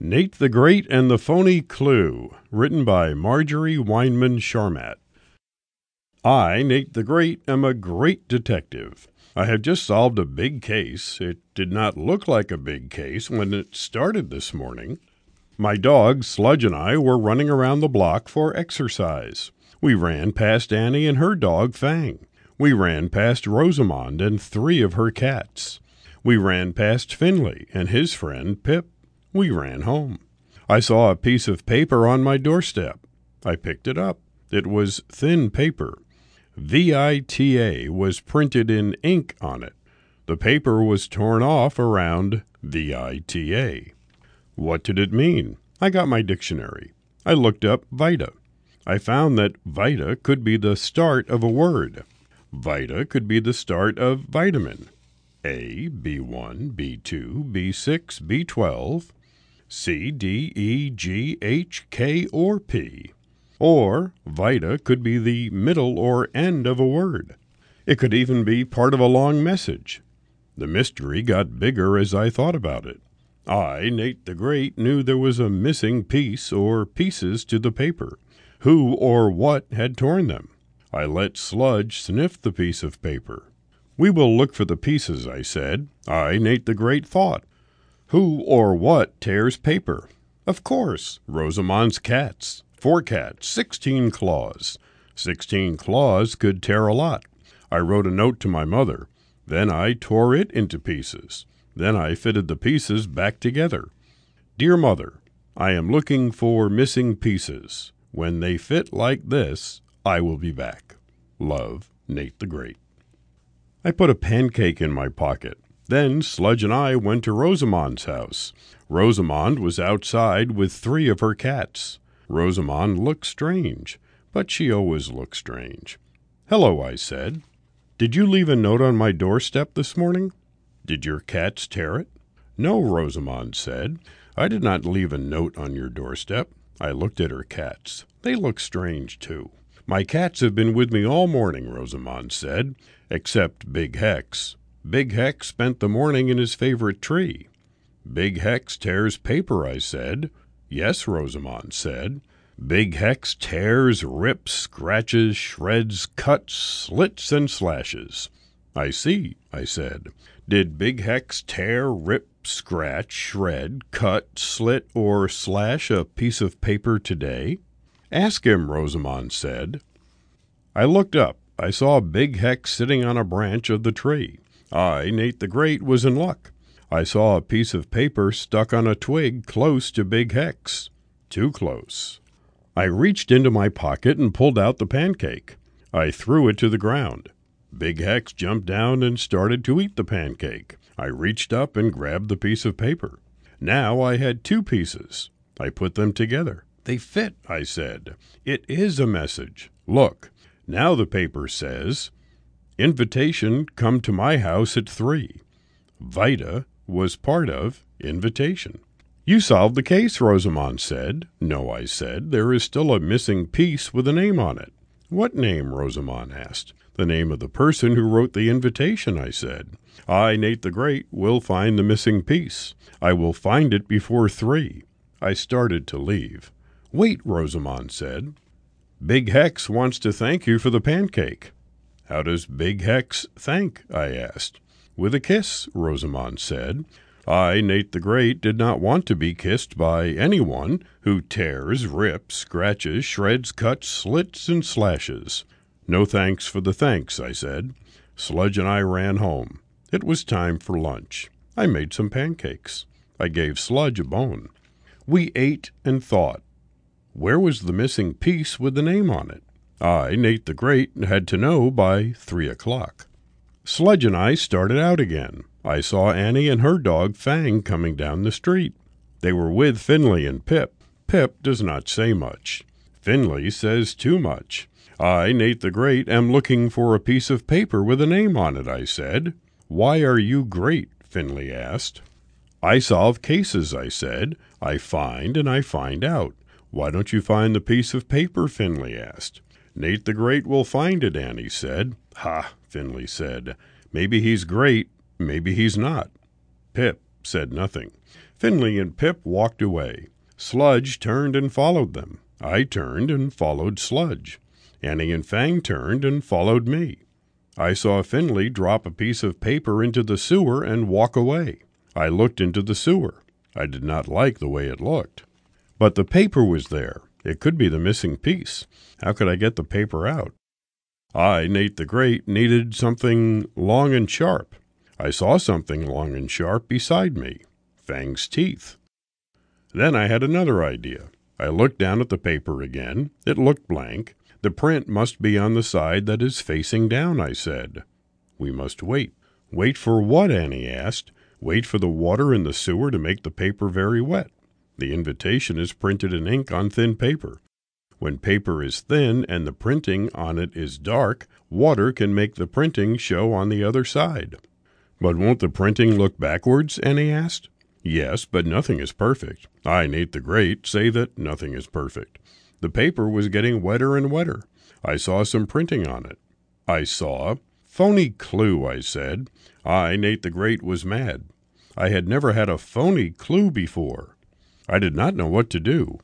Nate the Great and the Phony Clue, written by Marjorie Weinman Sharmat. I, Nate the Great, am a great detective. I have just solved a big case. It did not look like a big case when it started this morning. My dog, Sludge, and I were running around the block for exercise. We ran past Annie and her dog, Fang. We ran past Rosamond and three of her cats. We ran past Finley and his friend, Pip. We ran home. I saw a piece of paper on my doorstep. I picked it up. It was thin paper. VITA was printed in ink on it. The paper was torn off around VITA. What did it mean? I got my dictionary. I looked up Vita. I found that Vita could be the start of a word. Vita could be the start of vitamin. A, B1, B2, B6, B12, C, D, E, G, H, K, or P. Or Vita could be the middle or end of a word. It could even be part of a long message. The mystery got bigger as I thought about it. I, Nate the Great, knew there was a missing piece or pieces to the paper. Who or what had torn them? I let Sludge sniff the piece of paper. We will look for the pieces, I said. I, Nate the Great, thought. Who or what tears paper? Of course, Rosamond's cats. Four cats, sixteen claws. Sixteen claws could tear a lot. I wrote a note to my mother. Then I tore it into pieces. Then I fitted the pieces back together. Dear Mother, I am looking for missing pieces. When they fit like this, I will be back. Love, Nate the Great. I put a pancake in my pocket. Then Sludge and I went to Rosamond's house. Rosamond was outside with three of her cats. Rosamond looked strange, but she always looked strange. Hello, I said. Did you leave a note on my doorstep this morning? Did your cats tear it? No, Rosamond said. I did not leave a note on your doorstep. I looked at her cats. They look strange, too. My cats have been with me all morning, Rosamond said, except Big Hex. Big Hex spent the morning in his favorite tree. Big Hex tears paper, I said. Yes, Rosamond said. Big Hex tears, rips, scratches, shreds, cuts, slits, and slashes. I see, I said. Did Big Hex tear, rip, scratch, shred, cut, slit, or slash a piece of paper today? Ask him, Rosamond said. I looked up. I saw Big Hex sitting on a branch of the tree. I, Nate the Great, was in luck. I saw a piece of paper stuck on a twig close to Big Hex. Too close. I reached into my pocket and pulled out the pancake. I threw it to the ground. Big Hex jumped down and started to eat the pancake. I reached up and grabbed the piece of paper. Now I had two pieces. I put them together. They fit, I said. It is a message. Look, now the paper says, Invitation, come to my house at three. Vita was part of invitation. You solved the case, Rosamond said. No, I said. There is still a missing piece with a name on it. What name? Rosamond asked. The name of the person who wrote the invitation, I said. I, Nate the Great, will find the missing piece. I will find it before three. I started to leave. Wait, Rosamond said. Big Hex wants to thank you for the pancake. How does Big Hex thank? I asked. With a kiss, Rosamond said. I, Nate the Great, did not want to be kissed by anyone who tears, rips, scratches, shreds, cuts, slits, and slashes. No thanks for the thanks, I said. Sludge and I ran home. It was time for lunch. I made some pancakes. I gave Sludge a bone. We ate and thought. Where was the missing piece with the name on it? I, Nate the Great, had to know by three o'clock. Sludge and I started out again. I saw Annie and her dog Fang coming down the street. They were with Finley and Pip. Pip does not say much. Finley says too much. I, Nate the Great, am looking for a piece of paper with a name on it, I said. Why are you great? Finley asked. I solve cases, I said. I find and I find out. Why don't you find the piece of paper? Finley asked. Nate the Great will find it, Annie said. Ha, Finley said. Maybe he's great, maybe he's not. Pip said nothing. Finley and Pip walked away. Sludge turned and followed them. I turned and followed Sludge. Annie and Fang turned and followed me. I saw Finley drop a piece of paper into the sewer and walk away. I looked into the sewer. I did not like the way it looked. But the paper was there. It could be the missing piece. How could I get the paper out? I, Nate the Great, needed something long and sharp. I saw something long and sharp beside me Fang's teeth. Then I had another idea. I looked down at the paper again. It looked blank. The print must be on the side that is facing down, I said. We must wait. Wait for what? Annie asked. Wait for the water in the sewer to make the paper very wet. The invitation is printed in ink on thin paper. When paper is thin and the printing on it is dark, water can make the printing show on the other side. But won't the printing look backwards? Annie asked. Yes, but nothing is perfect. I, Nate the Great, say that nothing is perfect. The paper was getting wetter and wetter. I saw some printing on it. I saw. Phony clue, I said. I, Nate the Great, was mad. I had never had a phony clue before. I did not know what to do.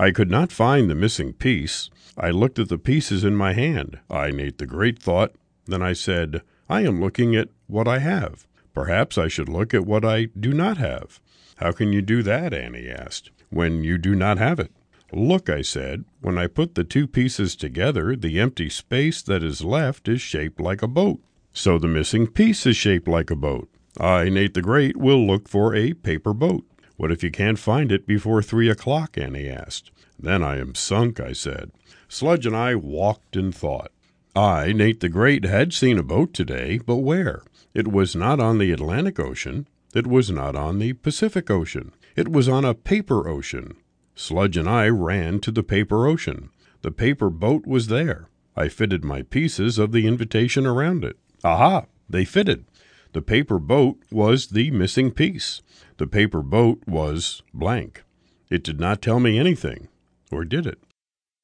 I could not find the missing piece. I looked at the pieces in my hand. I, Nate the Great, thought. Then I said, I am looking at what I have. Perhaps I should look at what I do not have. How can you do that? Annie asked, when you do not have it. Look, I said, when I put the two pieces together, the empty space that is left is shaped like a boat. So the missing piece is shaped like a boat. I, Nate the Great, will look for a paper boat. What if you can't find it before three o'clock? Annie asked. Then I am sunk, I said. Sludge and I walked in thought. I, Nate the Great, had seen a boat today, but where? It was not on the Atlantic Ocean. It was not on the Pacific Ocean. It was on a paper ocean. Sludge and I ran to the paper ocean. The paper boat was there. I fitted my pieces of the invitation around it. Aha! They fitted. The paper boat was the missing piece. The paper boat was blank. It did not tell me anything. Or did it?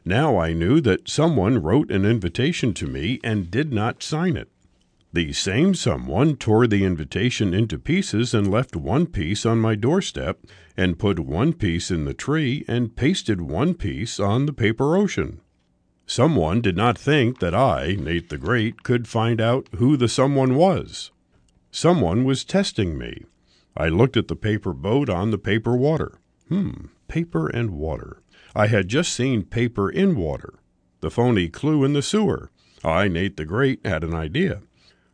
Now I knew that someone wrote an invitation to me and did not sign it. The same someone tore the invitation into pieces and left one piece on my doorstep, and put one piece in the tree and pasted one piece on the paper ocean. Someone did not think that I, Nate the Great, could find out who the someone was. Someone was testing me. I looked at the paper boat on the paper water. Hmm, paper and water. I had just seen paper in water. The phony clue in the sewer. I, Nate the Great, had an idea.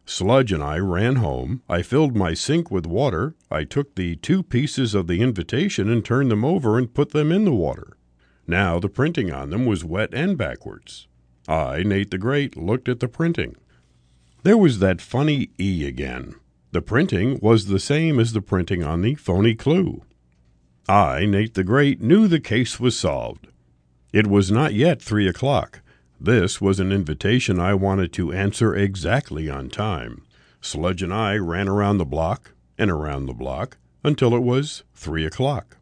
Sludge and I ran home. I filled my sink with water. I took the two pieces of the invitation and turned them over and put them in the water. Now the printing on them was wet and backwards. I, Nate the Great, looked at the printing. There was that funny E again. The printing was the same as the printing on the phony clue. I, Nate the Great, knew the case was solved. It was not yet three o'clock. This was an invitation I wanted to answer exactly on time. Sludge and I ran around the block and around the block until it was three o'clock.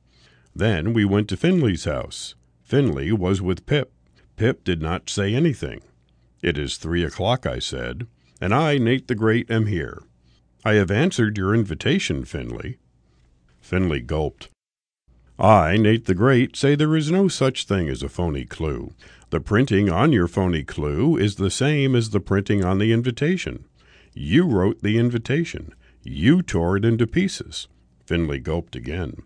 Then we went to Finley's house. Finley was with Pip. Pip did not say anything. It is three o'clock, I said, and I, Nate the Great, am here. I have answered your invitation, Finley. Finley gulped. I, Nate the Great, say there is no such thing as a phony clue. The printing on your phony clue is the same as the printing on the invitation. You wrote the invitation. You tore it into pieces. Finley gulped again.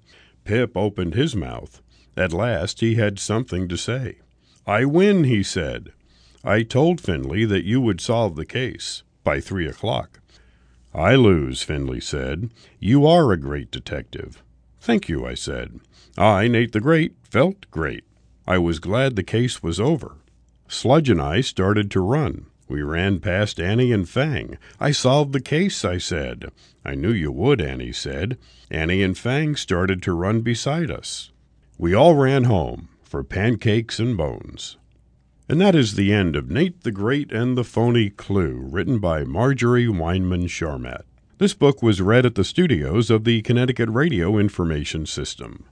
Pip opened his mouth. At last he had something to say. I win, he said. I told Finley that you would solve the case by three o'clock. I lose, Finley said. You are a great detective. Thank you, I said. I, Nate the Great, felt great. I was glad the case was over. Sludge and I started to run. We ran past Annie and Fang. I solved the case, I said. I knew you would, Annie said. Annie and Fang started to run beside us. We all ran home for pancakes and bones. And that is the end of Nate the Great and the Phony Clue, written by Marjorie Weinman Sharmat. This book was read at the studios of the Connecticut Radio Information System.